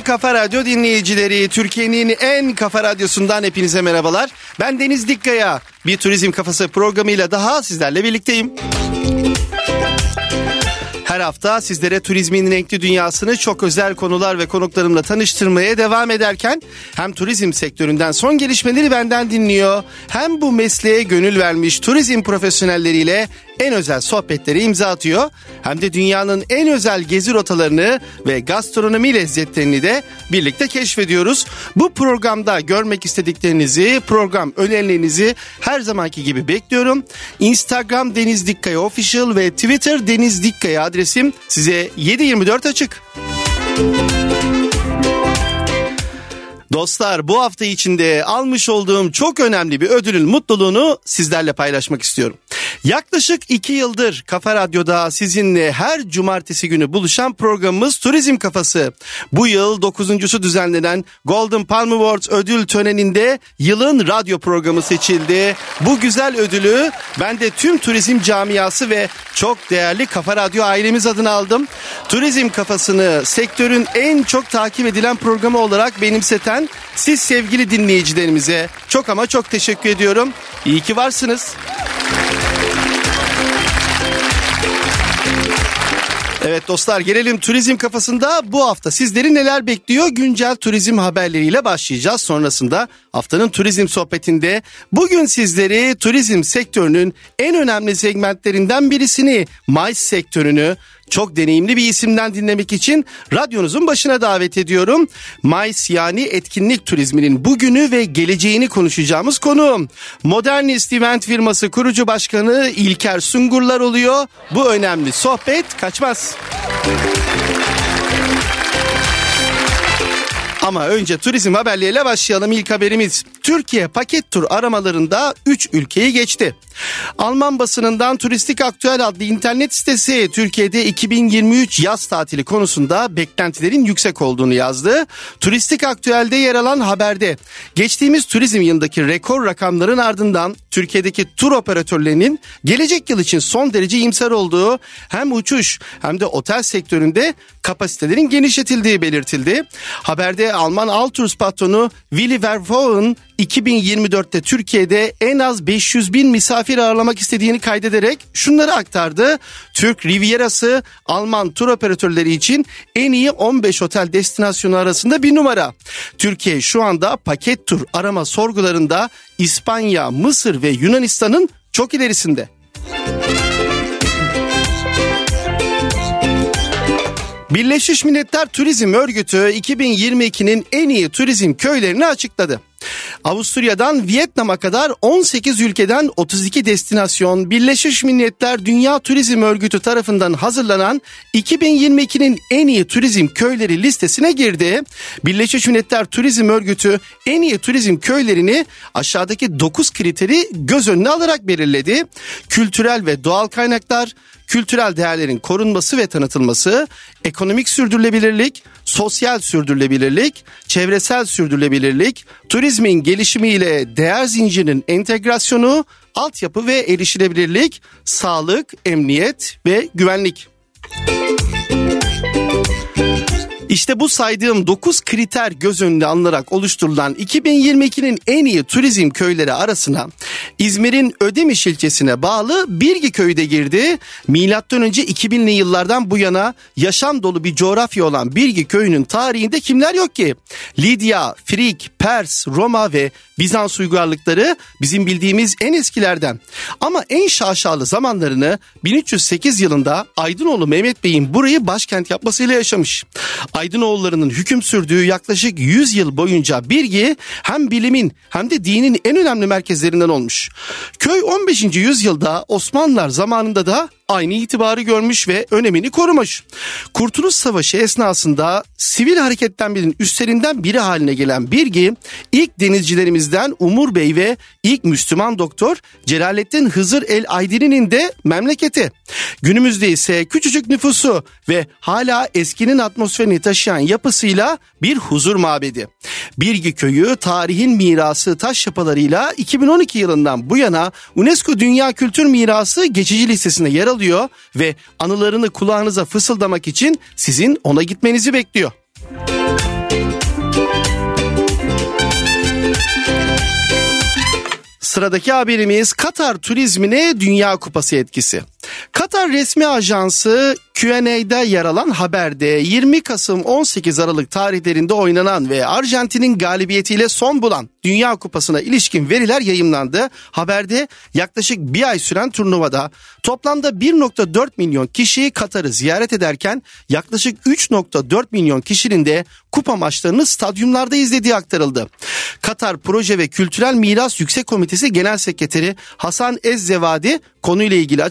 Kafa Radyo dinleyicileri, Türkiye'nin en kafa radyosundan hepinize merhabalar. Ben Deniz Dikkaya. Bir Turizm Kafası programıyla daha sizlerle birlikteyim. Her hafta sizlere turizmin renkli dünyasını çok özel konular ve konuklarımla tanıştırmaya devam ederken hem turizm sektöründen son gelişmeleri benden dinliyor hem bu mesleğe gönül vermiş turizm profesyonelleriyle en özel sohbetleri imza atıyor. Hem de dünyanın en özel gezi rotalarını ve gastronomi lezzetlerini de birlikte keşfediyoruz. Bu programda görmek istediklerinizi, program önerilerinizi her zamanki gibi bekliyorum. Instagram Deniz Dikkaya Official ve Twitter Deniz Dikkaya adresim size 724 açık. Dostlar bu hafta içinde almış olduğum çok önemli bir ödülün mutluluğunu sizlerle paylaşmak istiyorum. Yaklaşık iki yıldır Kafa Radyo'da sizinle her cumartesi günü buluşan programımız Turizm Kafası. Bu yıl dokuzuncusu düzenlenen Golden Palm Awards ödül töreninde yılın radyo programı seçildi. Bu güzel ödülü ben de tüm turizm camiası ve çok değerli Kafa Radyo ailemiz adına aldım. Turizm Kafasını sektörün en çok takip edilen programı olarak benimseten siz sevgili dinleyicilerimize çok ama çok teşekkür ediyorum. İyi ki varsınız. Evet dostlar gelelim turizm kafasında bu hafta sizleri neler bekliyor? Güncel turizm haberleriyle başlayacağız. Sonrasında haftanın turizm sohbetinde bugün sizleri turizm sektörünün en önemli segmentlerinden birisini MICE sektörünü çok deneyimli bir isimden dinlemek için radyonuzun başına davet ediyorum. MICE yani etkinlik turizminin bugünü ve geleceğini konuşacağımız konu. Modernist Event firması kurucu başkanı İlker Sungurlar oluyor. Bu önemli sohbet kaçmaz. Ama önce turizm haberleriyle başlayalım. İlk haberimiz Türkiye paket tur aramalarında 3 ülkeyi geçti. Alman basınından Turistik Aktüel adlı internet sitesi Türkiye'de 2023 yaz tatili konusunda beklentilerin yüksek olduğunu yazdı. Turistik Aktüel'de yer alan haberde geçtiğimiz turizm yılındaki rekor rakamların ardından Türkiye'deki tur operatörlerinin gelecek yıl için son derece imsar olduğu hem uçuş hem de otel sektöründe kapasitelerin genişletildiği belirtildi. Haberde Alman Altours patronu Willy Verhoeven 2024'te Türkiye'de en az 500 bin misafir ağırlamak istediğini kaydederek şunları aktardı. Türk Rivierası Alman tur operatörleri için en iyi 15 otel destinasyonu arasında bir numara. Türkiye şu anda paket tur arama sorgularında İspanya, Mısır ve Yunanistan'ın çok ilerisinde. Birleşmiş Milletler Turizm Örgütü 2022'nin en iyi turizm köylerini açıkladı. Avusturya'dan Vietnam'a kadar 18 ülkeden 32 destinasyon Birleşmiş Milletler Dünya Turizm Örgütü tarafından hazırlanan 2022'nin en iyi turizm köyleri listesine girdi. Birleşmiş Milletler Turizm Örgütü en iyi turizm köylerini aşağıdaki 9 kriteri göz önüne alarak belirledi. Kültürel ve doğal kaynaklar, kültürel değerlerin korunması ve tanıtılması, ekonomik sürdürülebilirlik, sosyal sürdürülebilirlik, çevresel sürdürülebilirlik, turizmin gelişimiyle değer zincirinin entegrasyonu, altyapı ve erişilebilirlik, sağlık, emniyet ve güvenlik. İşte bu saydığım 9 kriter göz önünde alınarak oluşturulan 2022'nin en iyi turizm köyleri arasına İzmir'in Ödemiş ilçesine bağlı Birgi köyü de girdi. Milattan önce 2000'li yıllardan bu yana yaşam dolu bir coğrafya olan Birgi köyünün tarihinde kimler yok ki? Lidya, Frig, Pers, Roma ve Bizans uygarlıkları bizim bildiğimiz en eskilerden. Ama en şaşalı zamanlarını 1308 yılında Aydınoğlu Mehmet Bey'in burayı başkent yapmasıyla yaşamış. Aydınoğullarının hüküm sürdüğü yaklaşık 100 yıl boyunca Birgi hem bilimin hem de dinin en önemli merkezlerinden olmuş. Köy 15. yüzyılda Osmanlılar zamanında da aynı itibarı görmüş ve önemini korumuş. Kurtuluş Savaşı esnasında sivil hareketten birinin üstlerinden biri haline gelen Birgi ilk denizcilerimizden Umur Bey ve ilk Müslüman doktor Celalettin Hızır el Aydini'nin de memleketi. Günümüzde ise küçücük nüfusu ve hala eskinin atmosferini taşıyan yapısıyla bir huzur mabedi. Birgi köyü tarihin mirası taş yapılarıyla 2012 yılından bu yana UNESCO Dünya Kültür Mirası geçici listesinde yer alıyor alıyor ve anılarını kulağınıza fısıldamak için sizin ona gitmenizi bekliyor. Sıradaki haberimiz Katar turizmine Dünya Kupası etkisi. Katar resmi ajansı Q&A'da yer alan haberde 20 Kasım 18 Aralık tarihlerinde oynanan ve Arjantin'in galibiyetiyle son bulan Dünya Kupası'na ilişkin veriler yayımlandı. Haberde yaklaşık bir ay süren turnuvada toplamda 1.4 milyon kişi Katar'ı ziyaret ederken yaklaşık 3.4 milyon kişinin de kupa maçlarını stadyumlarda izlediği aktarıldı. Katar Proje ve Kültürel Miras Yüksek Komitesi Genel Sekreteri Hasan Ezzevadi konuyla ilgili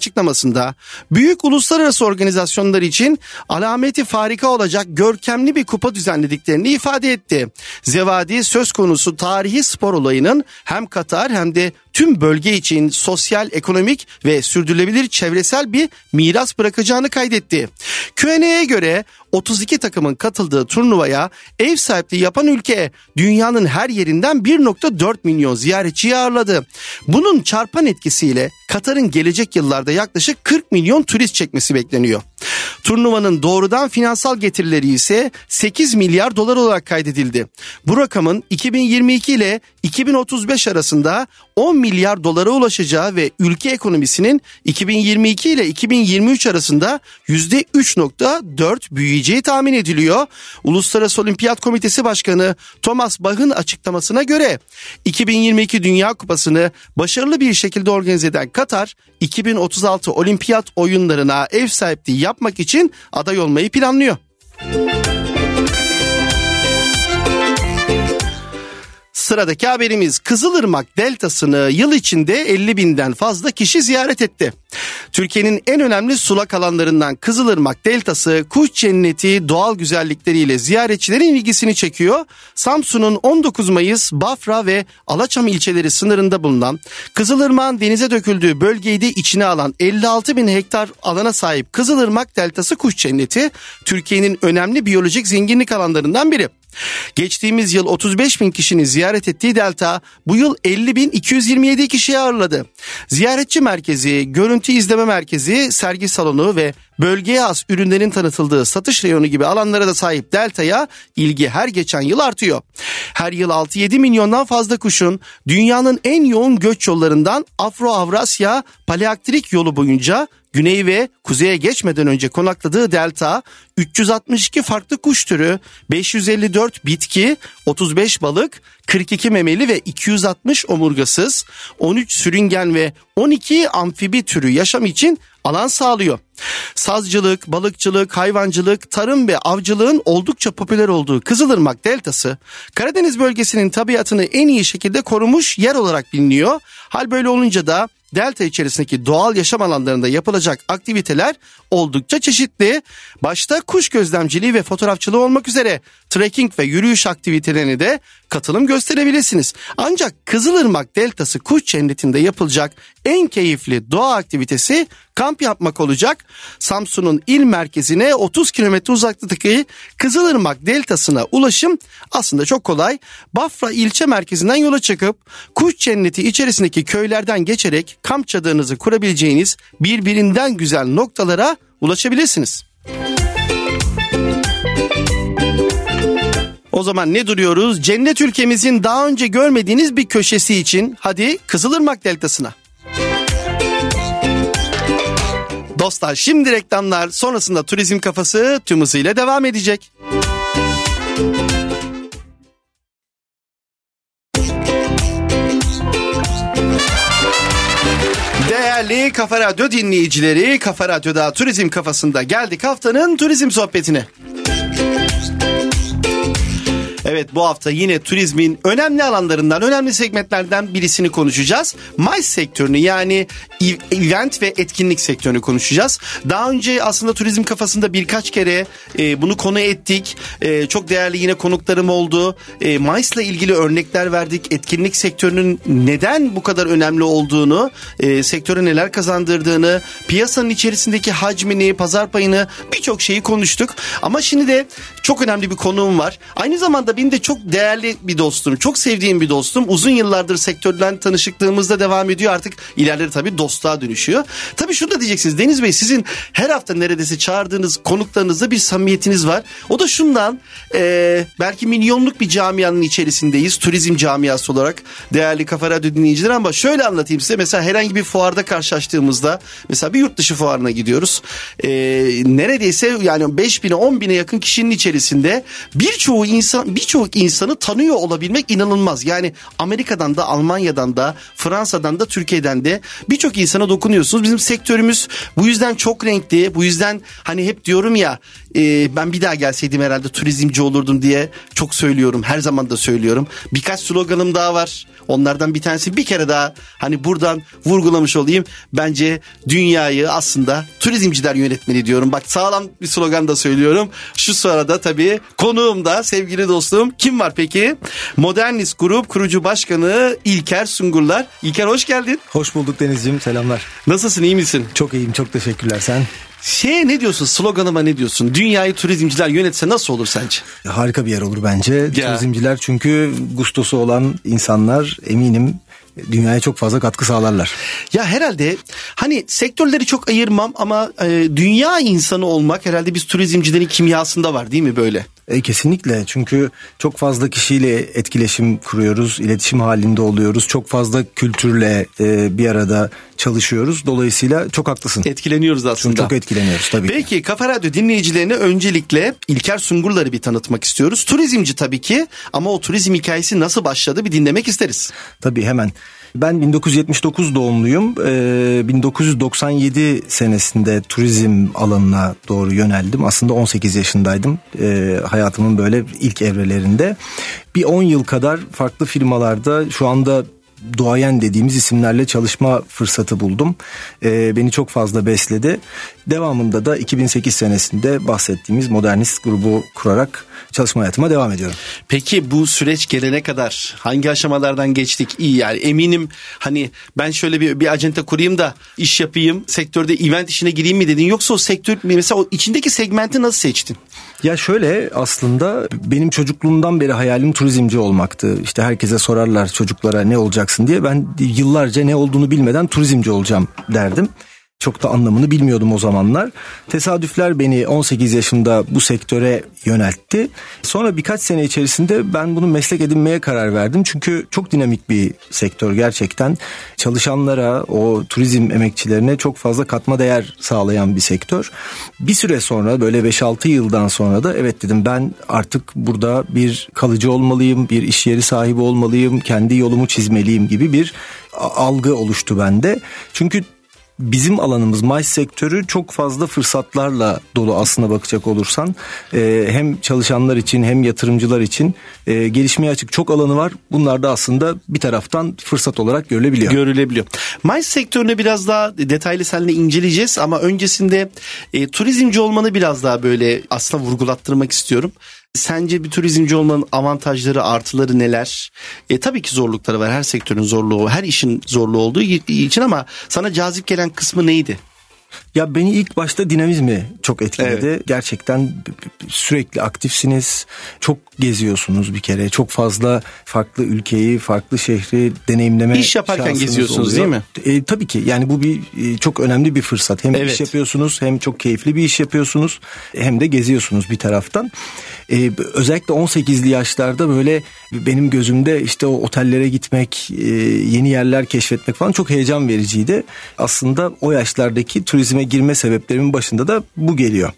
açıklamasında büyük uluslararası organizasyonlar için alameti farika olacak görkemli bir kupa düzenlediklerini ifade etti. Zevadi söz konusu tarihi spor olayının hem Katar hem de tüm bölge için sosyal, ekonomik ve sürdürülebilir çevresel bir miras bırakacağını kaydetti. Q&A'ya göre 32 takımın katıldığı turnuvaya ev sahipliği yapan ülke dünyanın her yerinden 1.4 milyon ziyaretçiyi ağırladı. Bunun çarpan etkisiyle Katar'ın gelecek yıllarda yaklaşık 40 milyon turist çekmesi bekleniyor. Turnuvanın doğrudan finansal getirileri ise 8 milyar dolar olarak kaydedildi. Bu rakamın 2022 ile 2035 arasında 10 milyar dolara ulaşacağı ve ülke ekonomisinin 2022 ile 2023 arasında %3.4 büyüyeceği tahmin ediliyor. Uluslararası Olimpiyat Komitesi Başkanı Thomas Bach'ın açıklamasına göre 2022 Dünya Kupası'nı başarılı bir şekilde organize eden Katar 2036 Olimpiyat oyunlarına ev sahipliği yapmak için aday olmayı planlıyor. Sıradaki haberimiz Kızılırmak Deltası'nı yıl içinde 50 binden fazla kişi ziyaret etti. Türkiye'nin en önemli sulak alanlarından Kızılırmak Deltası kuş cenneti doğal güzellikleriyle ziyaretçilerin ilgisini çekiyor. Samsun'un 19 Mayıs, Bafra ve Alaçam ilçeleri sınırında bulunan Kızılırmak'ın denize döküldüğü bölgeyi de içine alan 56 bin hektar alana sahip Kızılırmak Deltası kuş cenneti Türkiye'nin önemli biyolojik zenginlik alanlarından biri. Geçtiğimiz yıl 35 bin kişinin ziyaret ettiği Delta bu yıl 50 bin 227 kişiyi ağırladı. Ziyaretçi merkezi, görüntü izleme merkezi, sergi salonu ve bölgeye has ürünlerin tanıtıldığı satış reyonu gibi alanlara da sahip Delta'ya ilgi her geçen yıl artıyor. Her yıl 6-7 milyondan fazla kuşun dünyanın en yoğun göç yollarından Afro-Avrasya Paleaktrik yolu boyunca güney ve kuzeye geçmeden önce konakladığı delta 362 farklı kuş türü, 554 bitki, 35 balık, 42 memeli ve 260 omurgasız, 13 sürüngen ve 12 amfibi türü yaşam için alan sağlıyor. Sazcılık, balıkçılık, hayvancılık, tarım ve avcılığın oldukça popüler olduğu Kızılırmak Deltası, Karadeniz bölgesinin tabiatını en iyi şekilde korumuş yer olarak biliniyor. Hal böyle olunca da delta içerisindeki doğal yaşam alanlarında yapılacak aktiviteler oldukça çeşitli. Başta kuş gözlemciliği ve fotoğrafçılığı olmak üzere trekking ve yürüyüş aktivitelerine de katılım gösterebilirsiniz. Ancak Kızılırmak Deltası kuş cennetinde yapılacak en keyifli doğa aktivitesi kamp yapmak olacak. Samsun'un il merkezine 30 kilometre uzaklıktaki Kızılırmak Deltası'na ulaşım aslında çok kolay. Bafra ilçe merkezinden yola çıkıp kuş cenneti içerisindeki köylerden geçerek kamp çadırınızı kurabileceğiniz birbirinden güzel noktalara ulaşabilirsiniz. O zaman ne duruyoruz? Cennet ülkemizin daha önce görmediğiniz bir köşesi için hadi Kızılırmak Deltası'na. Dostlar şimdi reklamlar sonrasında turizm kafası tüm hızıyla devam edecek. Değerli Kafa Radyo dinleyicileri, Kafa Radyo'da turizm kafasında geldik haftanın turizm sohbetine. Evet bu hafta yine turizmin önemli alanlarından, önemli segmentlerden birisini konuşacağız. MICE sektörünü yani event ve etkinlik sektörünü konuşacağız. Daha önce aslında turizm kafasında birkaç kere e, bunu konu ettik. E, çok değerli yine konuklarım oldu. E, MICE ile ilgili örnekler verdik. Etkinlik sektörünün neden bu kadar önemli olduğunu, e, sektöre neler kazandırdığını, piyasanın içerisindeki hacmini, pazar payını birçok şeyi konuştuk. Ama şimdi de çok önemli bir konuğum var. Aynı zamanda bir benim de çok değerli bir dostum. Çok sevdiğim bir dostum. Uzun yıllardır sektörden tanışıklığımızda devam ediyor. Artık ilerleri tabii dostluğa dönüşüyor. Tabii şunu da diyeceksiniz. Deniz Bey sizin her hafta neredeyse çağırdığınız konuklarınızda bir samimiyetiniz var. O da şundan e, belki milyonluk bir camianın içerisindeyiz. Turizm camiası olarak değerli Kafa Radyo dinleyiciler ama şöyle anlatayım size. Mesela herhangi bir fuarda karşılaştığımızda mesela bir yurt dışı fuarına gidiyoruz. E, neredeyse yani 5 bine 10 bine yakın kişinin içerisinde birçoğu insan birçok insanı tanıyor olabilmek inanılmaz. Yani Amerika'dan da Almanya'dan da Fransa'dan da Türkiye'den de birçok insana dokunuyorsunuz. Bizim sektörümüz bu yüzden çok renkli. Bu yüzden hani hep diyorum ya e, ben bir daha gelseydim herhalde turizmci olurdum diye çok söylüyorum. Her zaman da söylüyorum. Birkaç sloganım daha var. Onlardan bir tanesi bir kere daha hani buradan vurgulamış olayım. Bence dünyayı aslında turizmciler yönetmeli diyorum. Bak sağlam bir slogan da söylüyorum. Şu sırada tabii konuğum da sevgili dostum kim var peki? Modernist Grup kurucu başkanı İlker Sungurlar. İlker hoş geldin. Hoş bulduk Denizciğim selamlar. Nasılsın iyi misin? Çok iyiyim çok teşekkürler sen. Şey ne diyorsun sloganıma ne diyorsun? Dünyayı turizmciler yönetse nasıl olur sence? Harika bir yer olur bence. Ya. Turizmciler çünkü gustosu olan insanlar eminim dünyaya çok fazla katkı sağlarlar. Ya herhalde hani sektörleri çok ayırmam ama e, dünya insanı olmak herhalde biz turizmcilerin kimyasında var değil mi böyle? E, kesinlikle çünkü çok fazla kişiyle etkileşim kuruyoruz, iletişim halinde oluyoruz. Çok fazla kültürle e, bir arada çalışıyoruz. Dolayısıyla çok haklısın. Etkileniyoruz aslında. Çok etkileniyoruz tabii. ki. Peki Kafa Radyo dinleyicilerine öncelikle İlker Sungurlar'ı bir tanıtmak istiyoruz. Turizmci tabii ki ama o turizm hikayesi nasıl başladı bir dinlemek isteriz. Tabii hemen. Ben 1979 doğumluyum. Ee, 1997 senesinde turizm alanına doğru yöneldim. Aslında 18 yaşındaydım. Ee, hayatımın böyle ilk evrelerinde. Bir 10 yıl kadar farklı firmalarda şu anda duayen dediğimiz isimlerle çalışma fırsatı buldum. Ee, beni çok fazla besledi. Devamında da 2008 senesinde bahsettiğimiz modernist grubu kurarak çalışma hayatıma devam ediyorum. Peki bu süreç gelene kadar hangi aşamalardan geçtik? İyi yani eminim hani ben şöyle bir, bir acente kurayım da iş yapayım sektörde event işine gireyim mi dedin yoksa o sektör mesela o içindeki segmenti nasıl seçtin? Ya şöyle aslında benim çocukluğumdan beri hayalim turizmci olmaktı. İşte herkese sorarlar çocuklara ne olacaksın diye. Ben yıllarca ne olduğunu bilmeden turizmci olacağım derdim. Çok da anlamını bilmiyordum o zamanlar. Tesadüfler beni 18 yaşında bu sektöre yöneltti. Sonra birkaç sene içerisinde ben bunu meslek edinmeye karar verdim. Çünkü çok dinamik bir sektör gerçekten. Çalışanlara, o turizm emekçilerine çok fazla katma değer sağlayan bir sektör. Bir süre sonra böyle 5-6 yıldan sonra da evet dedim ben artık burada bir kalıcı olmalıyım, bir iş yeri sahibi olmalıyım, kendi yolumu çizmeliyim gibi bir algı oluştu bende. Çünkü bizim alanımız MICE sektörü çok fazla fırsatlarla dolu aslına bakacak olursan. Ee, hem çalışanlar için hem yatırımcılar için e, gelişmeye açık çok alanı var. Bunlar da aslında bir taraftan fırsat olarak görülebiliyor. Görülebiliyor. MICE sektörünü biraz daha detaylı seninle inceleyeceğiz ama öncesinde e, turizmci olmanı biraz daha böyle aslında vurgulattırmak istiyorum. Sence bir turizmci olmanın avantajları, artıları neler? E, tabii ki zorlukları var. Her sektörün zorluğu, her işin zorluğu olduğu için ama sana cazip gelen kısmı neydi? Ya beni ilk başta dinamizmi çok etkiledi. Evet. Gerçekten sürekli aktifsiniz. Çok geziyorsunuz bir kere. Çok fazla farklı ülkeyi, farklı şehri deneyimleme İş yaparken geziyorsunuz, oluyor. değil mi? E, tabii ki. Yani bu bir e, çok önemli bir fırsat. Hem Evet. iş yapıyorsunuz, hem çok keyifli bir iş yapıyorsunuz, hem de geziyorsunuz bir taraftan. E, özellikle 18'li yaşlarda böyle benim gözümde işte o otellere gitmek, e, yeni yerler keşfetmek falan çok heyecan vericiydi. Aslında o yaşlardaki turizme girme sebeplerimin başında da bu geliyor.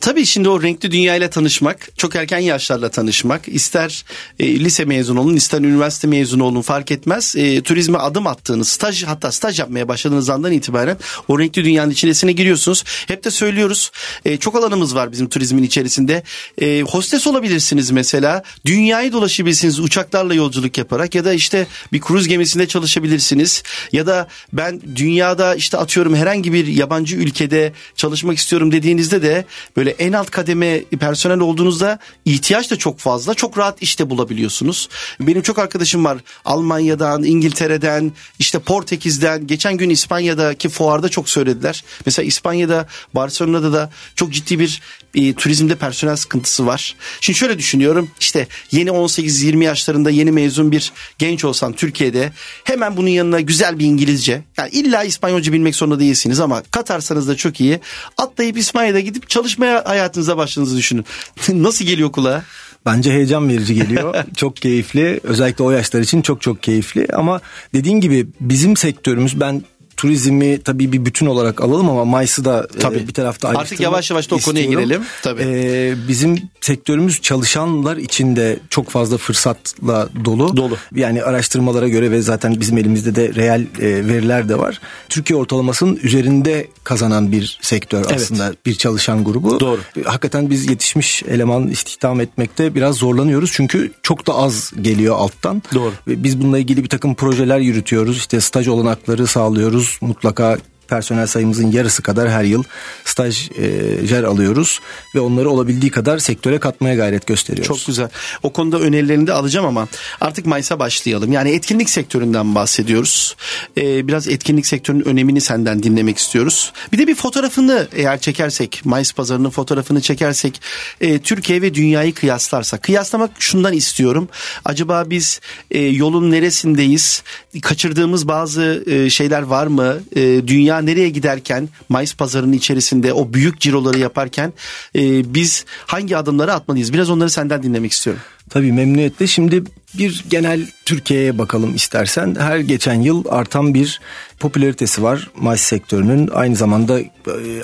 Tabii şimdi o renkli dünyayla tanışmak, çok erken yaşlarla tanışmak, ister e, lise mezunu olun, ister üniversite mezunu olun fark etmez. E, turizme adım attığınız, staj hatta staj yapmaya başladığınız andan itibaren o renkli dünyanın içerisine giriyorsunuz. Hep de söylüyoruz, e, çok alanımız var bizim turizmin içerisinde. E, hostes olabilirsiniz mesela, dünyayı dolaşabilirsiniz uçaklarla yolculuk yaparak ya da işte bir kruz gemisinde çalışabilirsiniz. Ya da ben dünyada işte atıyorum herhangi bir yabancı ülkede çalışmak istiyorum dediğinizde de böyle en alt kademe personel olduğunuzda ihtiyaç da çok fazla. Çok rahat işte bulabiliyorsunuz. Benim çok arkadaşım var Almanya'dan, İngiltere'den, işte Portekiz'den. Geçen gün İspanya'daki fuarda çok söylediler. Mesela İspanya'da, Barcelona'da da çok ciddi bir e, turizmde personel sıkıntısı var. Şimdi şöyle düşünüyorum. işte yeni 18-20 yaşlarında yeni mezun bir genç olsan Türkiye'de hemen bunun yanına güzel bir İngilizce. Yani illa İspanyolca bilmek zorunda değilsiniz ama katarsanız da çok iyi. Atlayıp İspanya'da gidip çalışmaya hayatınıza başladığınızı düşünün. Nasıl geliyor kulağa? Bence heyecan verici geliyor. çok keyifli. Özellikle o yaşlar için çok çok keyifli. Ama dediğin gibi bizim sektörümüz ben turizmi tabii bir bütün olarak alalım ama Mayıs'ı da e, tabii. bir tarafta Artık yavaş yavaş da o konuya girelim. Tabii. Ee, bizim sektörümüz çalışanlar için de çok fazla fırsatla dolu. Dolu. Yani araştırmalara göre ve zaten bizim elimizde de reel e, veriler de var. Türkiye ortalamasının üzerinde kazanan bir sektör evet. aslında bir çalışan grubu. Doğru. E, hakikaten biz yetişmiş eleman istihdam etmekte biraz zorlanıyoruz çünkü çok da az geliyor alttan. Doğru. Ve biz bununla ilgili bir takım projeler yürütüyoruz. İşte staj olanakları sağlıyoruz. Mutlaka personel sayımızın yarısı kadar her yıl stajyer alıyoruz ve onları olabildiği kadar sektöre katmaya gayret gösteriyoruz. Çok güzel. O konuda önerilerini de alacağım ama artık Mayıs'a başlayalım. Yani etkinlik sektöründen bahsediyoruz. Ee, biraz etkinlik sektörünün önemini senden dinlemek istiyoruz. Bir de bir fotoğrafını eğer çekersek, Mayıs pazarının fotoğrafını çekersek, e, Türkiye ve dünyayı kıyaslarsak. Kıyaslamak şundan istiyorum. Acaba biz e, yolun neresindeyiz? Kaçırdığımız bazı e, şeyler var mı? E, dünya nereye giderken Mayıs pazarının içerisinde o büyük ciroları yaparken e, biz hangi adımları atmalıyız? Biraz onları senden dinlemek istiyorum. Tabii memnuniyetle. Şimdi bir genel Türkiye'ye bakalım istersen. Her geçen yıl artan bir popülaritesi var Mayıs sektörünün. Aynı zamanda e,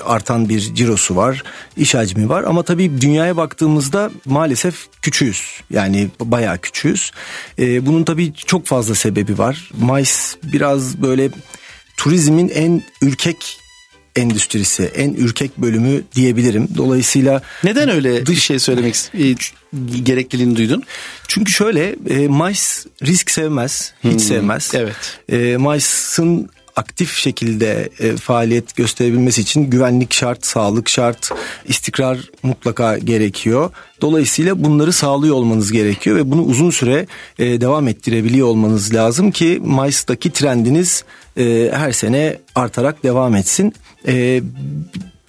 artan bir cirosu var, iş hacmi var. Ama tabii dünyaya baktığımızda maalesef küçüğüz. Yani bayağı küçüğüz. E, bunun tabii çok fazla sebebi var. Mayıs biraz böyle turizmin en ürkek endüstrisi, en ürkek bölümü diyebilirim. Dolayısıyla neden öyle dış şey söylemek e, gerekliliğini duydun? Çünkü şöyle e, Mayıs risk sevmez, hiç hmm, sevmez. Evet. E, Mayıs'ın aktif şekilde e, faaliyet gösterebilmesi için güvenlik şart, sağlık şart, istikrar mutlaka gerekiyor. Dolayısıyla bunları sağlıyor olmanız gerekiyor ve bunu uzun süre e, devam ettirebiliyor olmanız lazım ki Mayıs'taki trendiniz e, her sene artarak devam etsin. E,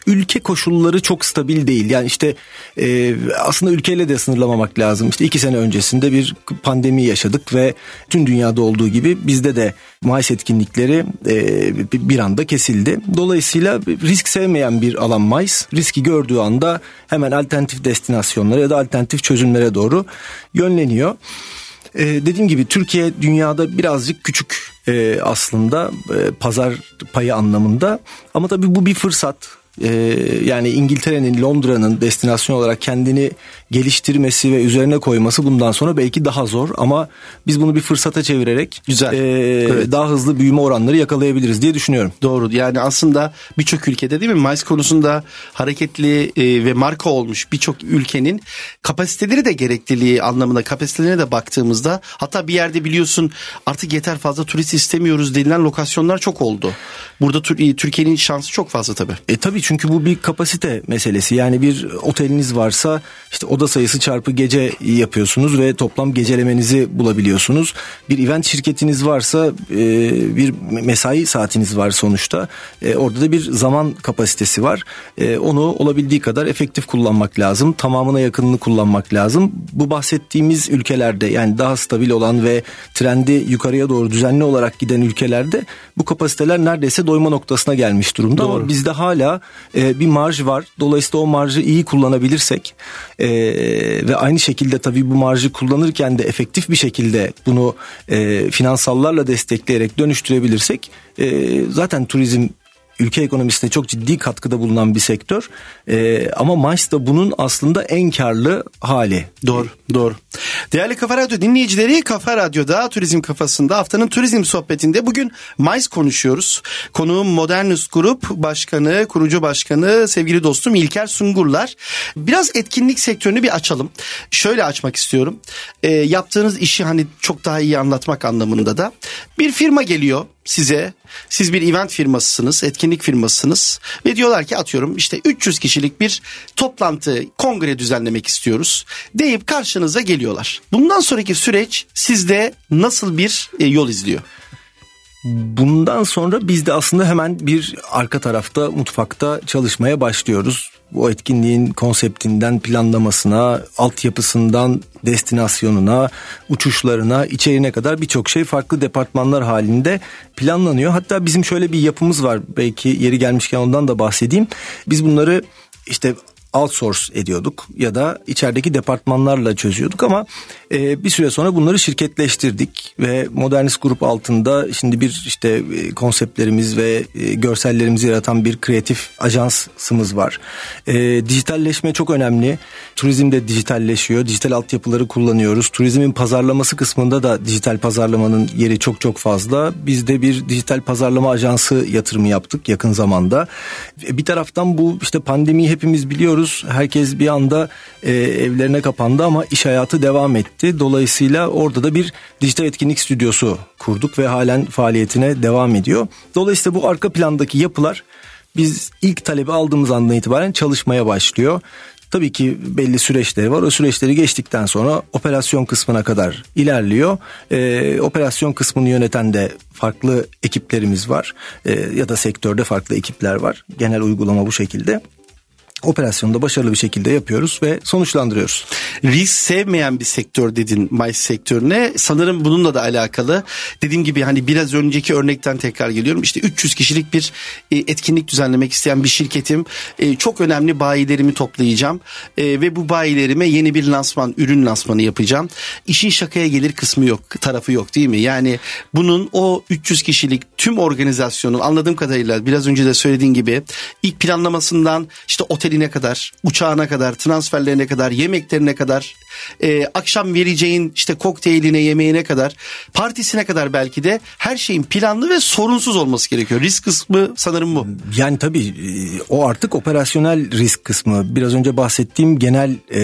ülke koşulları çok stabil değil. Yani işte e, aslında ülkeyle de sınırlamamak lazım. İşte iki sene öncesinde bir pandemi yaşadık ve tüm dünyada olduğu gibi bizde de Mayıs etkinlikleri e, bir anda kesildi. Dolayısıyla risk sevmeyen bir alan Mayıs. Riski gördüğü anda hemen alternatif destinasyonlara ya da alternatif çözümlere doğru yönleniyor. Ee, dediğim gibi Türkiye dünyada birazcık küçük e, aslında e, pazar payı anlamında. Ama tabii bu bir fırsat. Ee, yani İngiltere'nin Londra'nın destinasyon olarak kendini geliştirmesi ve üzerine koyması bundan sonra belki daha zor ama biz bunu bir fırsata çevirerek güzel e, evet. daha hızlı büyüme oranları yakalayabiliriz diye düşünüyorum. Doğru. Yani aslında birçok ülkede değil mi Mayıs konusunda hareketli e, ve marka olmuş birçok ülkenin kapasiteleri de gerekliliği anlamında kapasitelerine de baktığımızda hatta bir yerde biliyorsun artık yeter fazla turist istemiyoruz denilen lokasyonlar çok oldu. Burada Türkiye'nin şansı çok fazla tabii. E tabii çünkü bu bir kapasite meselesi. Yani bir oteliniz varsa işte oda sayısı çarpı gece yapıyorsunuz ve toplam gecelemenizi bulabiliyorsunuz. Bir event şirketiniz varsa e, bir mesai saatiniz var sonuçta. E, orada da bir zaman kapasitesi var. E, onu olabildiği kadar efektif kullanmak lazım. Tamamına yakınını kullanmak lazım. Bu bahsettiğimiz ülkelerde yani daha stabil olan ve trendi yukarıya doğru düzenli olarak giden ülkelerde bu kapasiteler neredeyse doyma noktasına gelmiş durumda. Doğru. Ama bizde hala e, bir marj var. Dolayısıyla o marjı iyi kullanabilirsek e, ve aynı şekilde tabii bu marjı kullanırken de efektif bir şekilde bunu e, finansallarla destekleyerek dönüştürebilirsek e, zaten turizm ülke ekonomisine çok ciddi katkıda bulunan bir sektör. E, ama Mayıs da bunun aslında en karlı hali. Doğru, doğru. Değerli Kafa Radyo dinleyicileri Kafa Radyo'da Turizm Kafası'nda haftanın turizm sohbetinde bugün Mayıs konuşuyoruz. Konuğum Modernus Grup Başkanı, kurucu başkanı sevgili dostum İlker Sungurlar. Biraz etkinlik sektörünü bir açalım. Şöyle açmak istiyorum. E, yaptığınız işi hani çok daha iyi anlatmak anlamında da. Bir firma geliyor size siz bir event firmasısınız, etkinlik firmasısınız ve diyorlar ki atıyorum işte 300 kişilik bir toplantı, kongre düzenlemek istiyoruz deyip karşınıza geliyorlar. Bundan sonraki süreç sizde nasıl bir e, yol izliyor? Bundan sonra biz de aslında hemen bir arka tarafta mutfakta çalışmaya başlıyoruz. Bu etkinliğin konseptinden planlamasına, altyapısından destinasyonuna, uçuşlarına, içeriğine kadar birçok şey farklı departmanlar halinde planlanıyor. Hatta bizim şöyle bir yapımız var. Belki yeri gelmişken ondan da bahsedeyim. Biz bunları işte outsource ediyorduk ya da içerideki departmanlarla çözüyorduk ama e, bir süre sonra bunları şirketleştirdik ve Modernist Grup altında şimdi bir işte e, konseptlerimiz ve e, görsellerimizi yaratan bir kreatif ajansımız var. E, dijitalleşme çok önemli. Turizm de dijitalleşiyor. Dijital altyapıları kullanıyoruz. Turizmin pazarlaması kısmında da dijital pazarlamanın yeri çok çok fazla. Biz de bir dijital pazarlama ajansı yatırımı yaptık yakın zamanda. E, bir taraftan bu işte pandemiyi hepimiz biliyoruz. Herkes bir anda e, evlerine kapandı ama iş hayatı devam etti. Dolayısıyla orada da bir dijital etkinlik stüdyosu kurduk ve halen faaliyetine devam ediyor. Dolayısıyla bu arka plandaki yapılar biz ilk talebi aldığımız andan itibaren çalışmaya başlıyor. Tabii ki belli süreçleri var. O süreçleri geçtikten sonra operasyon kısmına kadar ilerliyor. Ee, operasyon kısmını yöneten de farklı ekiplerimiz var. Ee, ya da sektörde farklı ekipler var. Genel uygulama bu şekilde operasyonu da başarılı bir şekilde yapıyoruz ve sonuçlandırıyoruz. Risk sevmeyen bir sektör dedin MICE sektörüne. Sanırım bununla da alakalı. Dediğim gibi hani biraz önceki örnekten tekrar geliyorum. İşte 300 kişilik bir e, etkinlik düzenlemek isteyen bir şirketim. E, çok önemli bayilerimi toplayacağım. E, ve bu bayilerime yeni bir lansman, ürün lansmanı yapacağım. İşin şakaya gelir kısmı yok, tarafı yok değil mi? Yani bunun o 300 kişilik tüm organizasyonun anladığım kadarıyla biraz önce de söylediğin gibi ilk planlamasından işte otel oteline kadar, uçağına kadar, transferlerine kadar, yemeklerine kadar, e, akşam vereceğin işte kokteyline, yemeğine kadar, partisine kadar belki de her şeyin planlı ve sorunsuz olması gerekiyor. Risk kısmı sanırım bu. Yani tabii e, o artık operasyonel risk kısmı. Biraz önce bahsettiğim genel e,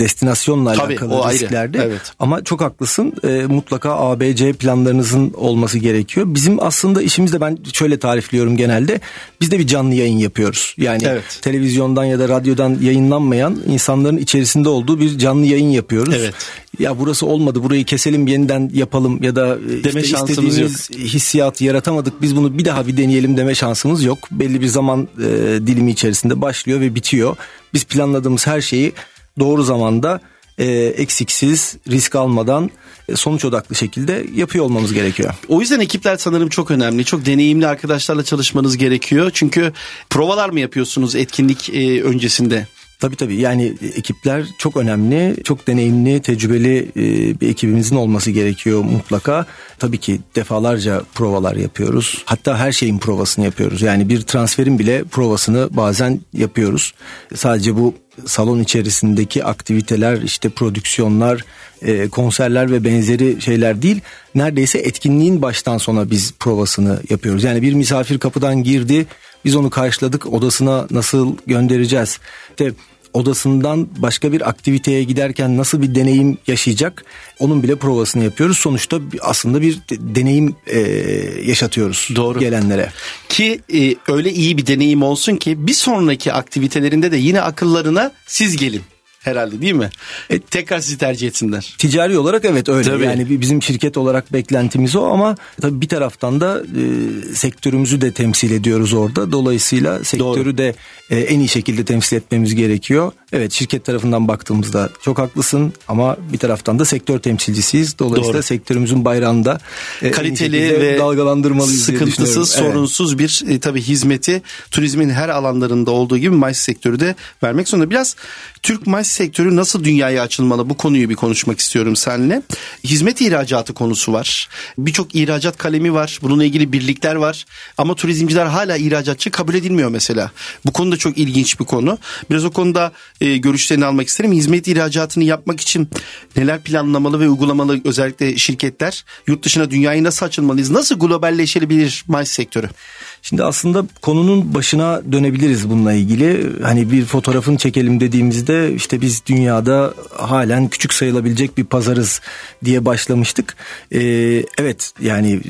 destinasyonla tabii, alakalı risklerde. Ayrı, evet. Ama çok haklısın. E, mutlaka ABC planlarınızın olması gerekiyor. Bizim aslında işimizde ben şöyle tarifliyorum genelde. Biz de bir canlı yayın yapıyoruz. Yani evet. televizyondan ya da radyodan yayınlanmayan insanların içerisinde olduğu bir canlı yayın yapıyoruz. Evet. Ya burası olmadı burayı keselim yeniden yapalım ya da e, deme işte istediğimiz yok. hissiyatı yaratamadık biz bunu bir daha bir deneyelim deme şansımız yok. Belli bir zaman e, dilimi içerisinde başlıyor ve bitiyor. Biz planladığımız her şeyi doğru zamanda e, eksiksiz, risk almadan e, sonuç odaklı şekilde yapıyor olmamız gerekiyor. O yüzden ekipler sanırım çok önemli. Çok deneyimli arkadaşlarla çalışmanız gerekiyor. Çünkü provalar mı yapıyorsunuz etkinlik e, öncesinde? Tabii tabii yani ekipler çok önemli, çok deneyimli, tecrübeli e, bir ekibimizin olması gerekiyor mutlaka. Tabii ki defalarca provalar yapıyoruz. Hatta her şeyin provasını yapıyoruz. Yani bir transferin bile provasını bazen yapıyoruz. Sadece bu salon içerisindeki aktiviteler, işte prodüksiyonlar, e, konserler ve benzeri şeyler değil. Neredeyse etkinliğin baştan sona biz provasını yapıyoruz. Yani bir misafir kapıdan girdi, biz onu karşıladık, odasına nasıl göndereceğiz? İşte odasından başka bir aktiviteye giderken nasıl bir deneyim yaşayacak onun bile provasını yapıyoruz. Sonuçta aslında bir deneyim e, yaşatıyoruz Doğru. gelenlere. Ki e, öyle iyi bir deneyim olsun ki bir sonraki aktivitelerinde de yine akıllarına siz gelin herhalde değil mi? E, tekrar sizi tercih etsinler. Ticari olarak evet öyle. Tabii. Yani bizim şirket olarak beklentimiz o ama tabii bir taraftan da e, sektörümüzü de temsil ediyoruz orada. Dolayısıyla sektörü Doğru. de e, en iyi şekilde temsil etmemiz gerekiyor. Evet şirket tarafından baktığımızda çok haklısın ama bir taraftan da sektör temsilcisiyiz. Dolayısıyla Doğru. sektörümüzün bayrağında e, kaliteli ve dalgalandırmalıyız sıkıntısız, sorunsuz evet. bir e, tabii hizmeti turizmin her alanlarında olduğu gibi MICE sektörü de vermek zorunda. Biraz Türk MICE sektörü nasıl dünyaya açılmalı bu konuyu bir konuşmak istiyorum seninle. Hizmet ihracatı konusu var. Birçok ihracat kalemi var. Bununla ilgili birlikler var. Ama turizmciler hala ihracatçı kabul edilmiyor mesela. Bu konuda çok ilginç bir konu. Biraz o konuda e, görüşlerini almak isterim. Hizmet ihracatını yapmak için neler planlamalı ve uygulamalı özellikle şirketler yurt dışına dünyayı nasıl açılmalıyız? Nasıl globalleşebilir MICE sektörü? Şimdi aslında konunun başına dönebiliriz bununla ilgili. Hani bir fotoğrafını çekelim dediğimizde işte biz dünyada halen küçük sayılabilecek bir pazarız diye başlamıştık. Ee, evet yani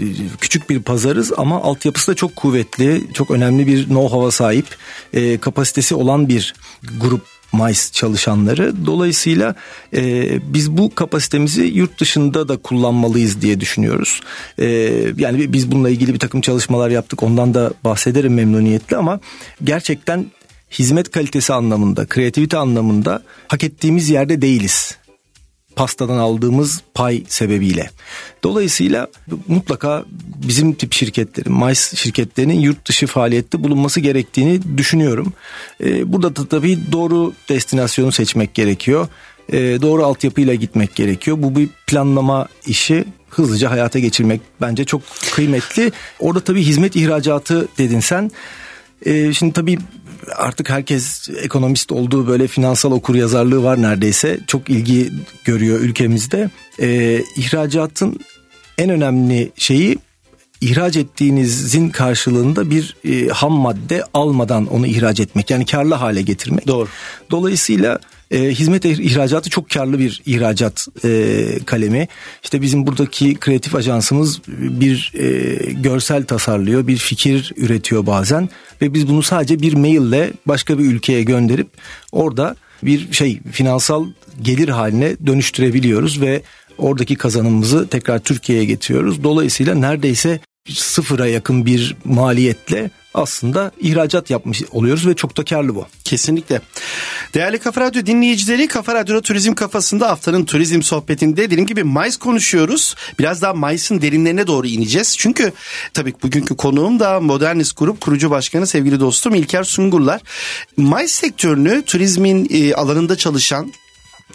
küçük bir pazarız ama altyapısı da çok kuvvetli, çok önemli bir know-how'a sahip, e, kapasitesi olan bir grup MICE çalışanları. Dolayısıyla e, biz bu kapasitemizi yurt dışında da kullanmalıyız diye düşünüyoruz. E, yani biz bununla ilgili bir takım çalışmalar yaptık. Ondan da bahsederim memnuniyetle ama gerçekten hizmet kalitesi anlamında, kreativite anlamında hak ettiğimiz yerde değiliz pastadan aldığımız pay sebebiyle. Dolayısıyla mutlaka bizim tip şirketlerin, MICE şirketlerinin yurt dışı faaliyette bulunması gerektiğini düşünüyorum. Ee, burada da tabii doğru destinasyonu seçmek gerekiyor. Ee, doğru altyapıyla gitmek gerekiyor. Bu bir planlama işi hızlıca hayata geçirmek bence çok kıymetli. Orada tabii hizmet ihracatı dedin sen. Ee, şimdi tabii artık herkes ekonomist olduğu böyle finansal okur yazarlığı var neredeyse. Çok ilgi görüyor ülkemizde. Ee, ihracatın en önemli şeyi ihraç ettiğinizin karşılığında bir e, ham madde almadan onu ihraç etmek. Yani karlı hale getirmek. Doğru. Dolayısıyla e, hizmet ihracatı çok karlı bir ihracat e, kalemi. İşte bizim buradaki kreatif ajansımız bir e, görsel tasarlıyor, bir fikir üretiyor bazen ve biz bunu sadece bir maille başka bir ülkeye gönderip orada bir şey finansal gelir haline dönüştürebiliyoruz ve oradaki kazanımımızı tekrar Türkiye'ye getiriyoruz. Dolayısıyla neredeyse sıfıra yakın bir maliyetle aslında ihracat yapmış oluyoruz ve çok da karlı bu. Kesinlikle. Değerli Kafa Radyo dinleyicileri Kafa Radyo Turizm Kafası'nda haftanın turizm sohbetinde dediğim gibi Mayıs konuşuyoruz. Biraz daha Mayıs'ın derinlerine doğru ineceğiz. Çünkü tabii bugünkü konuğum da Modernist Grup kurucu başkanı sevgili dostum İlker Sungurlar. Mayıs sektörünü turizmin e, alanında çalışan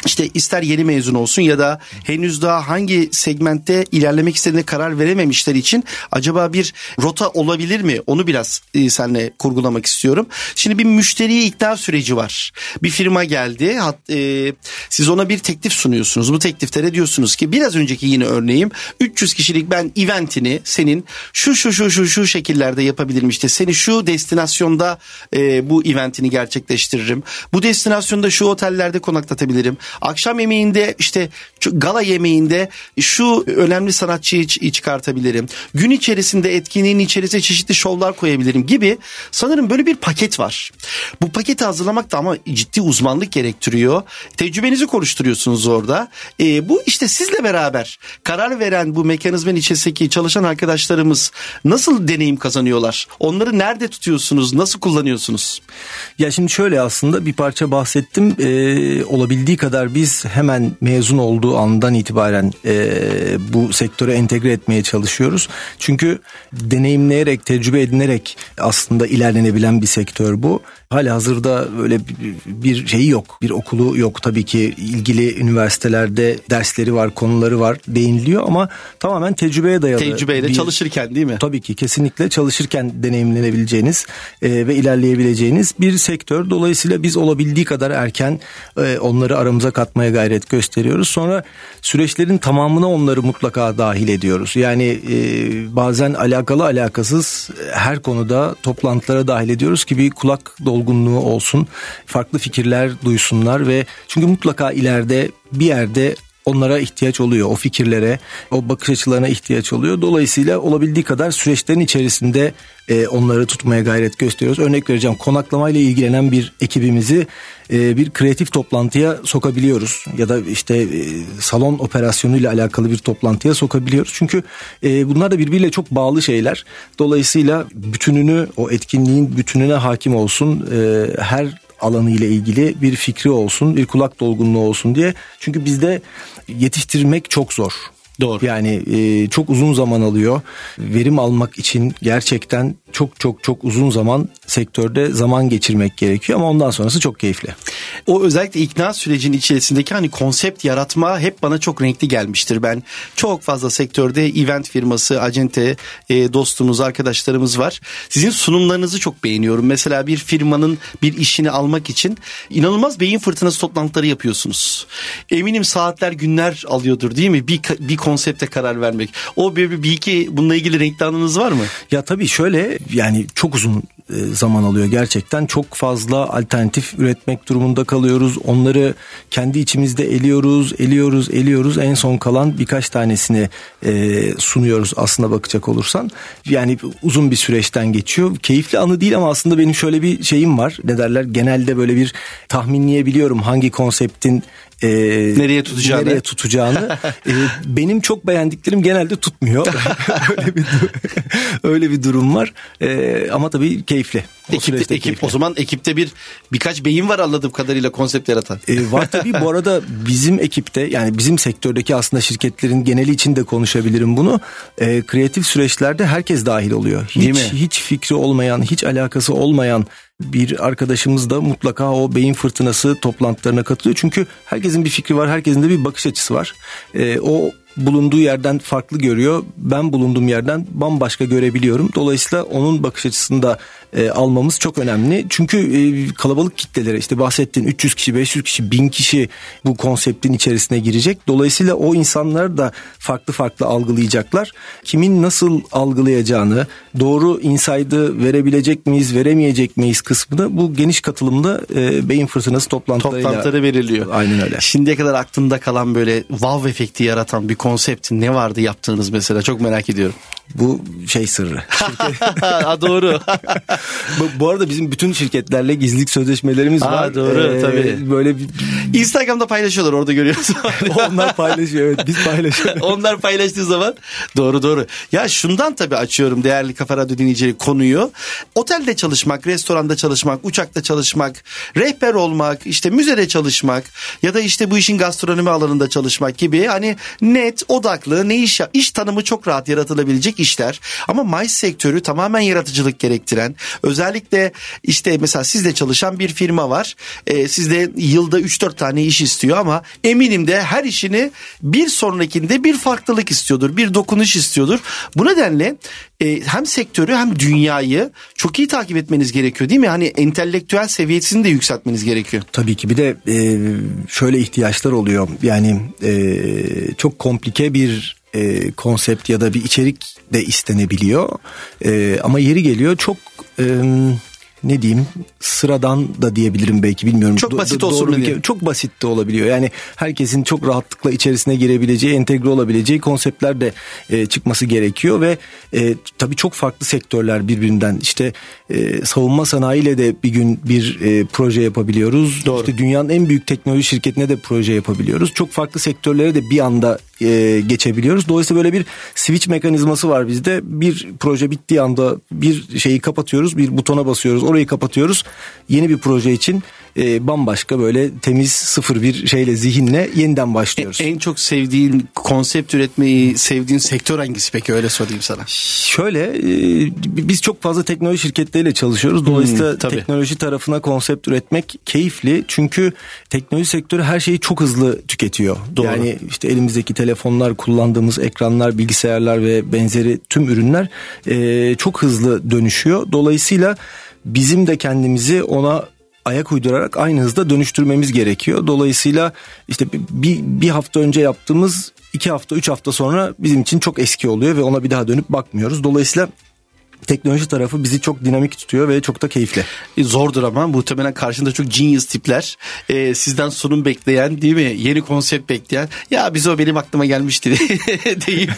işte ister yeni mezun olsun ya da henüz daha hangi segmentte ilerlemek istediğine karar verememişler için acaba bir rota olabilir mi? Onu biraz e, seninle kurgulamak istiyorum. Şimdi bir müşteriye ikna süreci var. Bir firma geldi. E, siz ona bir teklif sunuyorsunuz. Bu teklifte diyorsunuz ki biraz önceki yine örneğim 300 kişilik ben eventini senin şu şu şu şu şu şekillerde yapabilirim. İşte seni şu destinasyonda e, bu eventini gerçekleştiririm. Bu destinasyonda şu otellerde konaklatabilirim. Akşam yemeğinde işte gala yemeğinde şu önemli sanatçıyı çıkartabilirim. Gün içerisinde etkinliğin içerisine çeşitli şovlar koyabilirim gibi sanırım böyle bir paket var. Bu paketi hazırlamak da ama ciddi uzmanlık gerektiriyor. Tecrübenizi konuşturuyorsunuz orada. E, bu işte sizle beraber karar veren bu mekanizmanın içerisindeki çalışan arkadaşlarımız nasıl deneyim kazanıyorlar? Onları nerede tutuyorsunuz? Nasıl kullanıyorsunuz? Ya şimdi şöyle aslında bir parça bahsettim. Ee, olabildiği kadar kadar biz hemen mezun olduğu andan itibaren e, bu sektöre entegre etmeye çalışıyoruz. Çünkü deneyimleyerek, tecrübe edinerek aslında ilerlenebilen bir sektör bu. Hala hazırda böyle bir şeyi yok. Bir okulu yok tabii ki ilgili üniversitelerde dersleri var, konuları var değiniliyor ama tamamen tecrübeye dayalı. Tecrübeyle bir, çalışırken değil mi? Tabii ki kesinlikle çalışırken deneyimlenebileceğiniz e, ve ilerleyebileceğiniz bir sektör. Dolayısıyla biz olabildiği kadar erken e, onları aramıza katmaya gayret gösteriyoruz. Sonra süreçlerin tamamına onları mutlaka dahil ediyoruz. Yani e, bazen alakalı alakasız her konuda toplantılara dahil ediyoruz ki bir kulak dolgu olgunluğu olsun. Farklı fikirler duysunlar ve çünkü mutlaka ileride bir yerde onlara ihtiyaç oluyor. O fikirlere, o bakış açılarına ihtiyaç oluyor. Dolayısıyla olabildiği kadar süreçlerin içerisinde e, onları tutmaya gayret gösteriyoruz. Örnek vereceğim konaklamayla ilgilenen bir ekibimizi e, bir kreatif toplantıya sokabiliyoruz. Ya da işte e, salon operasyonuyla alakalı bir toplantıya sokabiliyoruz. Çünkü e, bunlar da birbiriyle çok bağlı şeyler. Dolayısıyla bütününü, o etkinliğin bütününe hakim olsun. E, her alanı ile ilgili bir fikri olsun, bir kulak dolgunluğu olsun diye. Çünkü bizde yetiştirmek çok zor. Doğru. Yani e, çok uzun zaman alıyor. Verim almak için gerçekten çok çok çok uzun zaman sektörde zaman geçirmek gerekiyor ama ondan sonrası çok keyifli. O özellikle ikna sürecinin içerisindeki hani konsept yaratma hep bana çok renkli gelmiştir. Ben çok fazla sektörde event firması, acente e, dostumuz, arkadaşlarımız var. Sizin sunumlarınızı çok beğeniyorum. Mesela bir firmanın bir işini almak için inanılmaz beyin fırtınası toplantıları yapıyorsunuz. Eminim saatler günler alıyordur değil mi? Bir, bir konsepte karar vermek. O bir, bir iki bununla ilgili renkli anınız var mı? Ya tabii şöyle yani çok uzun e, zaman alıyor gerçekten. Çok fazla alternatif üretmek durumunda kalıyoruz. Onları kendi içimizde eliyoruz, eliyoruz, eliyoruz. En son kalan birkaç tanesini e, sunuyoruz aslında bakacak olursan. Yani uzun bir süreçten geçiyor. Keyifli anı değil ama aslında benim şöyle bir şeyim var. Ne derler? Genelde böyle bir tahminleyebiliyorum hangi konseptin e, nereye tutacağını. Nereye tutacağını. e, benim çok beğendiklerim genelde tutmuyor. öyle bir öyle bir durum var. E, ama tabii keyifli. O ekip, ekip keyifli. o zaman ekipte bir birkaç beyin var anladığım kadarıyla konsept yaratan. E, var tabii bu arada bizim ekipte yani bizim sektördeki aslında şirketlerin geneli için de konuşabilirim bunu. E, kreatif süreçlerde herkes dahil oluyor. Hiç, hiç fikri olmayan, hiç alakası olmayan bir arkadaşımız da mutlaka o beyin fırtınası toplantılarına katılıyor. Çünkü herkesin bir fikri var, herkesin de bir bakış açısı var. E, o bulunduğu yerden farklı görüyor. Ben bulunduğum yerden bambaşka görebiliyorum. Dolayısıyla onun bakış açısını da e, almamız çok önemli. Çünkü e, kalabalık kitlelere işte bahsettiğin 300 kişi, 500 kişi, 1000 kişi bu konseptin içerisine girecek. Dolayısıyla o insanlar da farklı farklı algılayacaklar. Kimin nasıl algılayacağını, doğru insight'ı verebilecek miyiz, veremeyecek miyiz kısmını bu geniş katılımda e, beyin fırtınası toplantılarıyla toplantıları veriliyor. Aynen öyle. Şimdiye kadar aklında kalan böyle wow efekti yaratan bir konsept ne vardı yaptığınız mesela çok merak ediyorum. Bu şey sırrı. ha, doğru. bu, bu arada bizim bütün şirketlerle gizlilik sözleşmelerimiz ha, var. Doğru ee, tabii. Böyle bir... Instagram'da paylaşıyorlar orada görüyorsun. Onlar paylaşıyor evet biz paylaşıyoruz. Onlar paylaştığı zaman doğru doğru. Ya şundan tabii açıyorum değerli Kafa Radyo dinleyicileri konuyu. Otelde çalışmak, restoranda çalışmak, uçakta çalışmak, rehber olmak, işte müzede çalışmak ya da işte bu işin gastronomi alanında çalışmak gibi hani net, odaklı, ne iş iş tanımı çok rahat yaratılabilecek işler. Ama mais sektörü tamamen yaratıcılık gerektiren, özellikle işte mesela sizde çalışan bir firma var. E, sizde yılda 3-4 tane iş istiyor ama eminim de her işini bir sonrakinde bir farklılık istiyordur, bir dokunuş istiyordur. Bu nedenle e, hem sektörü hem dünyayı çok iyi takip etmeniz gerekiyor değil mi? Hani entelektüel seviyesini de yükseltmeniz gerekiyor. Tabii ki bir de e, şöyle ihtiyaçlar oluyor. Yani e, çok komplike bir e, konsept ya da bir içerik de istenebiliyor. E, ama yeri geliyor çok e, ne diyeyim sıradan da diyebilirim belki bilmiyorum. Çok basit Do- olsun bir, Çok basit de olabiliyor. Yani herkesin çok rahatlıkla içerisine girebileceği, entegre olabileceği konseptler de e, çıkması gerekiyor ve e, tabii çok farklı sektörler birbirinden. İşte e, savunma sanayiyle de bir gün bir e, proje yapabiliyoruz. Doğru. İşte dünyanın en büyük teknoloji şirketine de proje yapabiliyoruz. Çok farklı sektörlere de bir anda e, geçebiliyoruz. Dolayısıyla böyle bir switch mekanizması var bizde. Bir proje bittiği anda bir şeyi kapatıyoruz, bir butona basıyoruz, orayı kapatıyoruz. Yeni bir proje için e, bambaşka böyle temiz sıfır bir şeyle zihinle yeniden başlıyoruz. En, en çok sevdiğin konsept üretmeyi sevdiğin sektör hangisi peki öyle sorayım sana. Şöyle e, biz çok fazla teknoloji şirketleriyle çalışıyoruz. Dolayısıyla hmm, teknoloji tarafına konsept üretmek keyifli. Çünkü teknoloji sektörü her şeyi çok hızlı tüketiyor. Doğru. Yani işte elimizdeki telefonlar, kullandığımız ekranlar, bilgisayarlar ve benzeri tüm ürünler e, çok hızlı dönüşüyor. Dolayısıyla bizim de kendimizi ona ayak uydurarak aynı hızda dönüştürmemiz gerekiyor. Dolayısıyla işte bir, bir hafta önce yaptığımız iki hafta üç hafta sonra bizim için çok eski oluyor ve ona bir daha dönüp bakmıyoruz. Dolayısıyla teknoloji tarafı bizi çok dinamik tutuyor ve çok da keyifli. E, zordur ama muhtemelen karşında çok genius tipler. E, sizden sunum bekleyen değil mi? Yeni konsept bekleyen. Ya biz o benim aklıma gelmişti deyip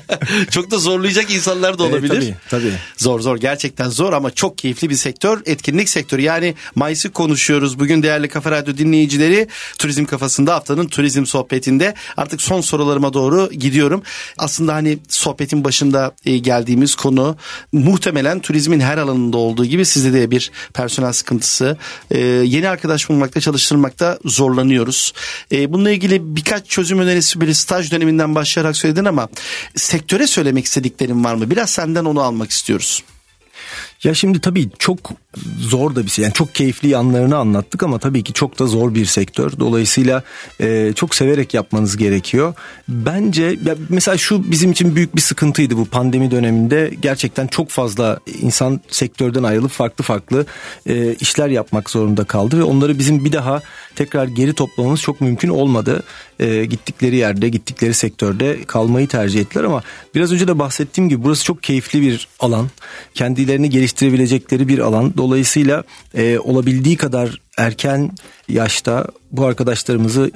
çok da zorlayacak insanlar da olabilir. E, tabii, tabii. Zor zor gerçekten zor ama çok keyifli bir sektör. Etkinlik sektörü yani Mayıs'ı konuşuyoruz. Bugün değerli Kafa Radyo dinleyicileri Turizm Kafasında haftanın turizm sohbetinde artık son sorularıma doğru gidiyorum. Aslında hani sohbetin başında e, geldiğimiz konu muhtemelen turizmin her alanında olduğu gibi sizde de bir personel sıkıntısı. E, yeni arkadaş bulmakta, çalıştırmakta zorlanıyoruz. E, bununla ilgili birkaç çözüm önerisi bir staj döneminden başlayarak söyledin ama sektöre söylemek istediklerin var mı? Biraz senden onu almak istiyoruz. Ya şimdi tabii çok zor da bir şey. Yani çok keyifli yanlarını anlattık ama tabii ki çok da zor bir sektör. Dolayısıyla e, çok severek yapmanız gerekiyor. Bence ya mesela şu bizim için büyük bir sıkıntıydı bu pandemi döneminde. Gerçekten çok fazla insan sektörden ayrılıp farklı farklı e, işler yapmak zorunda kaldı ve onları bizim bir daha tekrar geri toplamamız çok mümkün olmadı. E, gittikleri yerde, gittikleri sektörde kalmayı tercih ettiler ama biraz önce de bahsettiğim gibi burası çok keyifli bir alan. Kendilerini geliştirebilecekleri bir alan. Dolayısıyla e, olabildiği kadar erken yaşta bu arkadaşlarımızı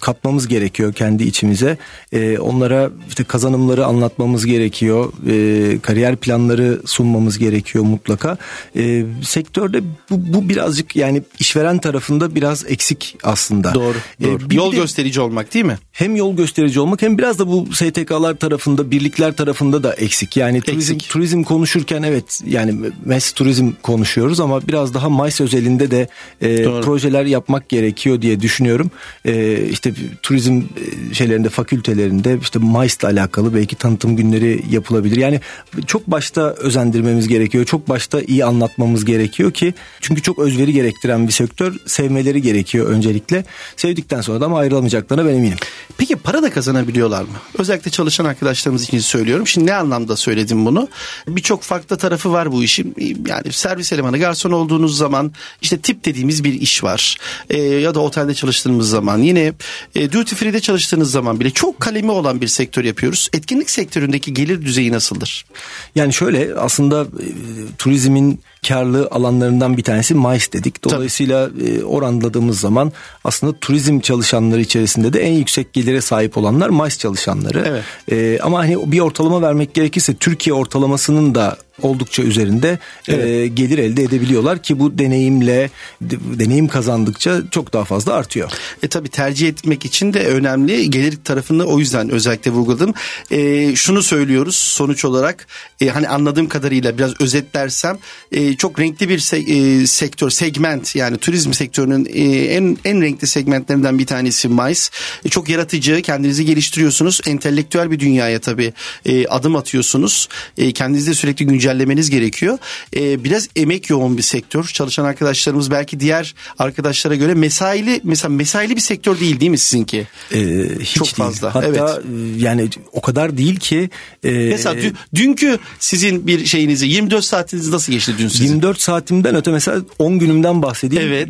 katmamız gerekiyor kendi içimize. E, onlara işte kazanımları anlatmamız gerekiyor. E, kariyer planları sunmamız gerekiyor mutlaka. E, sektörde bu, bu birazcık yani işveren tarafında biraz eksik aslında. Doğru. Doğru. E, yol de, gösterici olmak değil mi? Hem yol gösterici olmak hem biraz da bu STK'lar tarafında, birlikler tarafında da eksik. Yani eksik. turizm turizm konuşurken evet yani MES turizm konuşuyoruz ama biraz daha MICE özelinde de e, projeler yapmak gerekiyor diye düşünüyorum. E, işte turizm e, şeylerinde fakültelerinde işte ile alakalı belki tanıtım günleri yapılabilir. Yani çok başta özendirmemiz gerekiyor. Çok başta iyi anlatmamız gerekiyor ki çünkü çok özveri gerektiren bir sektör. Sevmeleri gerekiyor öncelikle. Sevdikten sonra da ama ayrılamayacaklarına ben eminim. Peki para da kazanabiliyorlar mı? Özellikle çalışan arkadaşlarımız için söylüyorum. Şimdi ne anlamda söyledim bunu? Birçok farklı tarafı var bu işin. Yani servis elemanı, garson olduğunuz zaman işte tip dediğimiz bir iş var. E, ya da otelde çalıştığımız zaman yine e, duty free'de çalıştığınız zaman bile çok kalemi olan bir sektör yapıyoruz. Etkinlik sektöründeki gelir düzeyi nasıldır? Yani şöyle aslında e, turizmin karlı alanlarından bir tanesi MICE dedik. Dolayısıyla e, oranladığımız zaman aslında turizm çalışanları içerisinde de en yüksek gelire sahip olanlar MICE çalışanları. Evet. E, ama hani bir ortalama vermek gerekirse Türkiye ortalamasının da oldukça üzerinde e, evet. e, gelir elde edebiliyorlar ki bu deneyimle deneyim kazandıkça çok daha fazla artıyor. E tabi tercih etmek için de önemli gelir tarafını o yüzden özellikle vurguladım. E, şunu söylüyoruz sonuç olarak e, hani anladığım kadarıyla biraz özetlersem e, çok renkli bir se- e, sektör segment yani turizm sektörünün e, en en renkli segmentlerinden bir tanesi MICE. E, çok yaratıcı kendinizi geliştiriyorsunuz entelektüel bir dünyaya tabi e, adım atıyorsunuz. E, kendinizi de sürekli güncel güncellemeniz gerekiyor. E, biraz emek yoğun bir sektör. Çalışan arkadaşlarımız belki diğer arkadaşlara göre mesaili mesela mesaili bir sektör değil değil mi sizinki? Ee, hiç Çok değil. fazla. Hatta evet. E, yani o kadar değil ki. E, mesela dü, dünkü sizin bir şeyinizi 24 saatiniz nasıl geçti dün sizin? 24 saatimden öte mesela 10 günümden bahsedeyim. Evet.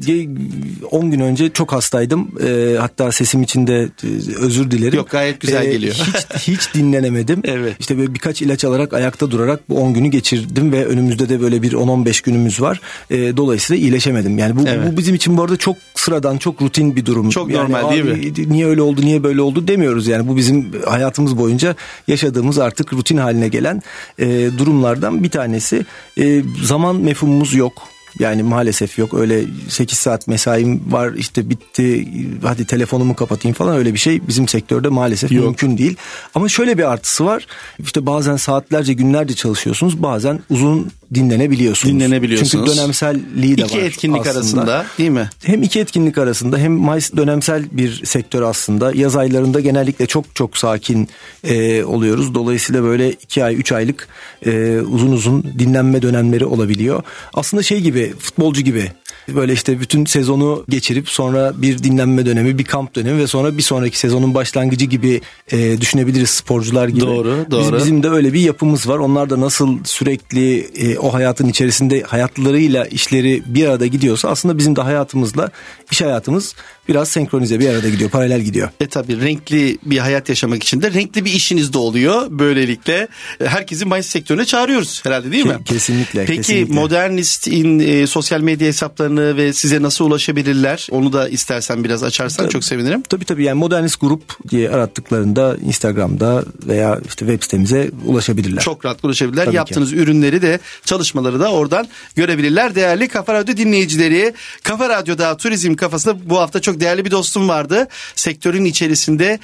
10 gün önce çok hastaydım. E, hatta sesim için de e, özür dilerim. Yok gayet güzel e, geliyor. hiç, hiç dinlenemedim. evet. İşte böyle birkaç ilaç alarak ayakta durarak bu 10 günü geçirdim geçirdim ve önümüzde de böyle bir 10-15 günümüz var. E, dolayısıyla iyileşemedim. Yani bu, evet. bu bizim için bu arada çok sıradan, çok rutin bir durum. Çok yani, normal değil mi? Niye öyle oldu, niye böyle oldu demiyoruz. Yani bu bizim hayatımız boyunca yaşadığımız artık rutin haline gelen e, durumlardan bir tanesi. E, zaman mefhumumuz yok yani maalesef yok öyle 8 saat mesaim var işte bitti hadi telefonumu kapatayım falan öyle bir şey bizim sektörde maalesef yok. mümkün değil. Ama şöyle bir artısı var işte bazen saatlerce günlerce çalışıyorsunuz bazen uzun dinlenebiliyorsunuz. Dinlenebiliyorsunuz. Çünkü dönemselliği de iki var. İki etkinlik aslında. arasında değil mi? Hem iki etkinlik arasında hem Mayıs dönemsel bir sektör aslında. Yaz aylarında genellikle çok çok sakin e, oluyoruz. Dolayısıyla böyle iki ay üç aylık e, uzun uzun dinlenme dönemleri olabiliyor. Aslında şey gibi futbolcu gibi böyle işte bütün sezonu geçirip sonra bir dinlenme dönemi, bir kamp dönemi ve sonra bir sonraki sezonun başlangıcı gibi e, düşünebiliriz sporcular gibi. Doğru, doğru. Biz, bizim de öyle bir yapımız var. Onlar da nasıl sürekli e, o hayatın içerisinde hayatlarıyla işleri bir arada gidiyorsa aslında bizim de hayatımızla iş hayatımız biraz senkronize bir arada gidiyor, paralel gidiyor. E tabii renkli bir hayat yaşamak için de renkli bir işiniz de oluyor. Böylelikle e, herkesi mayıs sektörüne çağırıyoruz herhalde değil mi? Kesinlikle. Peki kesinlikle. Modernist'in e, sosyal medya hesaplarını ve size nasıl ulaşabilirler? Onu da istersen biraz açarsan tabii, çok sevinirim. Tabii tabii yani Modernist Grup diye arattıklarında Instagram'da veya işte web sitemize ulaşabilirler. Çok rahat ulaşabilirler. Tabii Yaptığınız ki. ürünleri de çalışmaları da oradan görebilirler. Değerli Kafa Radyo dinleyicileri, Kafa Radyo'da turizm kafasında bu hafta çok değerli bir dostum vardı. Sektörün içerisinde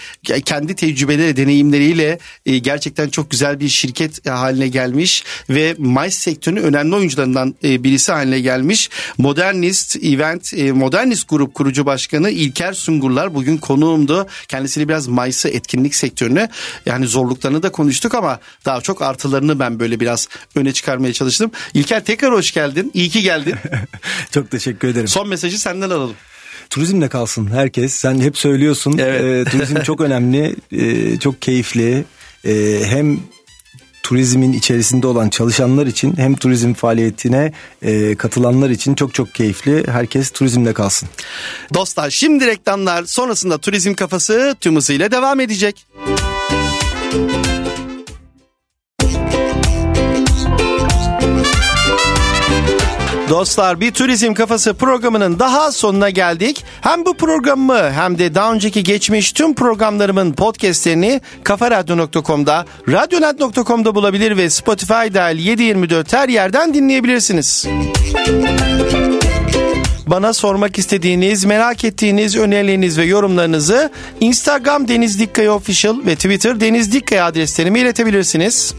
kendi tecrübeleri, deneyimleriyle e, gerçekten çok güzel bir şirket haline gelmiş ve MICE sektörünün önemli oyuncularından e, birisi haline gelmiş. Modern Modernist Event, e, Modernist Grup kurucu başkanı İlker Sungurlar bugün konuğumdu. Kendisiyle biraz Mayıs'ı etkinlik sektörünü yani zorluklarını da konuştuk ama daha çok artılarını ben böyle biraz öne çıkarmaya çalıştım. İlker tekrar hoş geldin. İyi ki geldin. Çok teşekkür ederim. Son mesajı senden alalım. Turizmle kalsın herkes. Sen hep söylüyorsun. Evet. E, turizm çok önemli, e, çok keyifli. E, hem turizmin içerisinde olan çalışanlar için hem turizm faaliyetine e, katılanlar için çok çok keyifli. Herkes turizmde kalsın. Dostlar şimdi reklamlar sonrasında turizm kafası tüm hızıyla devam edecek. Dostlar bir turizm kafası programının daha sonuna geldik. Hem bu programı hem de daha önceki geçmiş tüm programlarımın podcastlerini kafaradyo.com'da, radyonet.com'da bulabilir ve Spotify dahil 724 her yerden dinleyebilirsiniz. Bana sormak istediğiniz, merak ettiğiniz önerileriniz ve yorumlarınızı Instagram Deniz Dikkaya Official ve Twitter Deniz Dikkaya adreslerime iletebilirsiniz.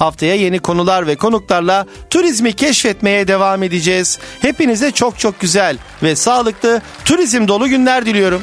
Haftaya yeni konular ve konuklarla turizmi keşfetmeye devam edeceğiz. Hepinize çok çok güzel ve sağlıklı turizm dolu günler diliyorum.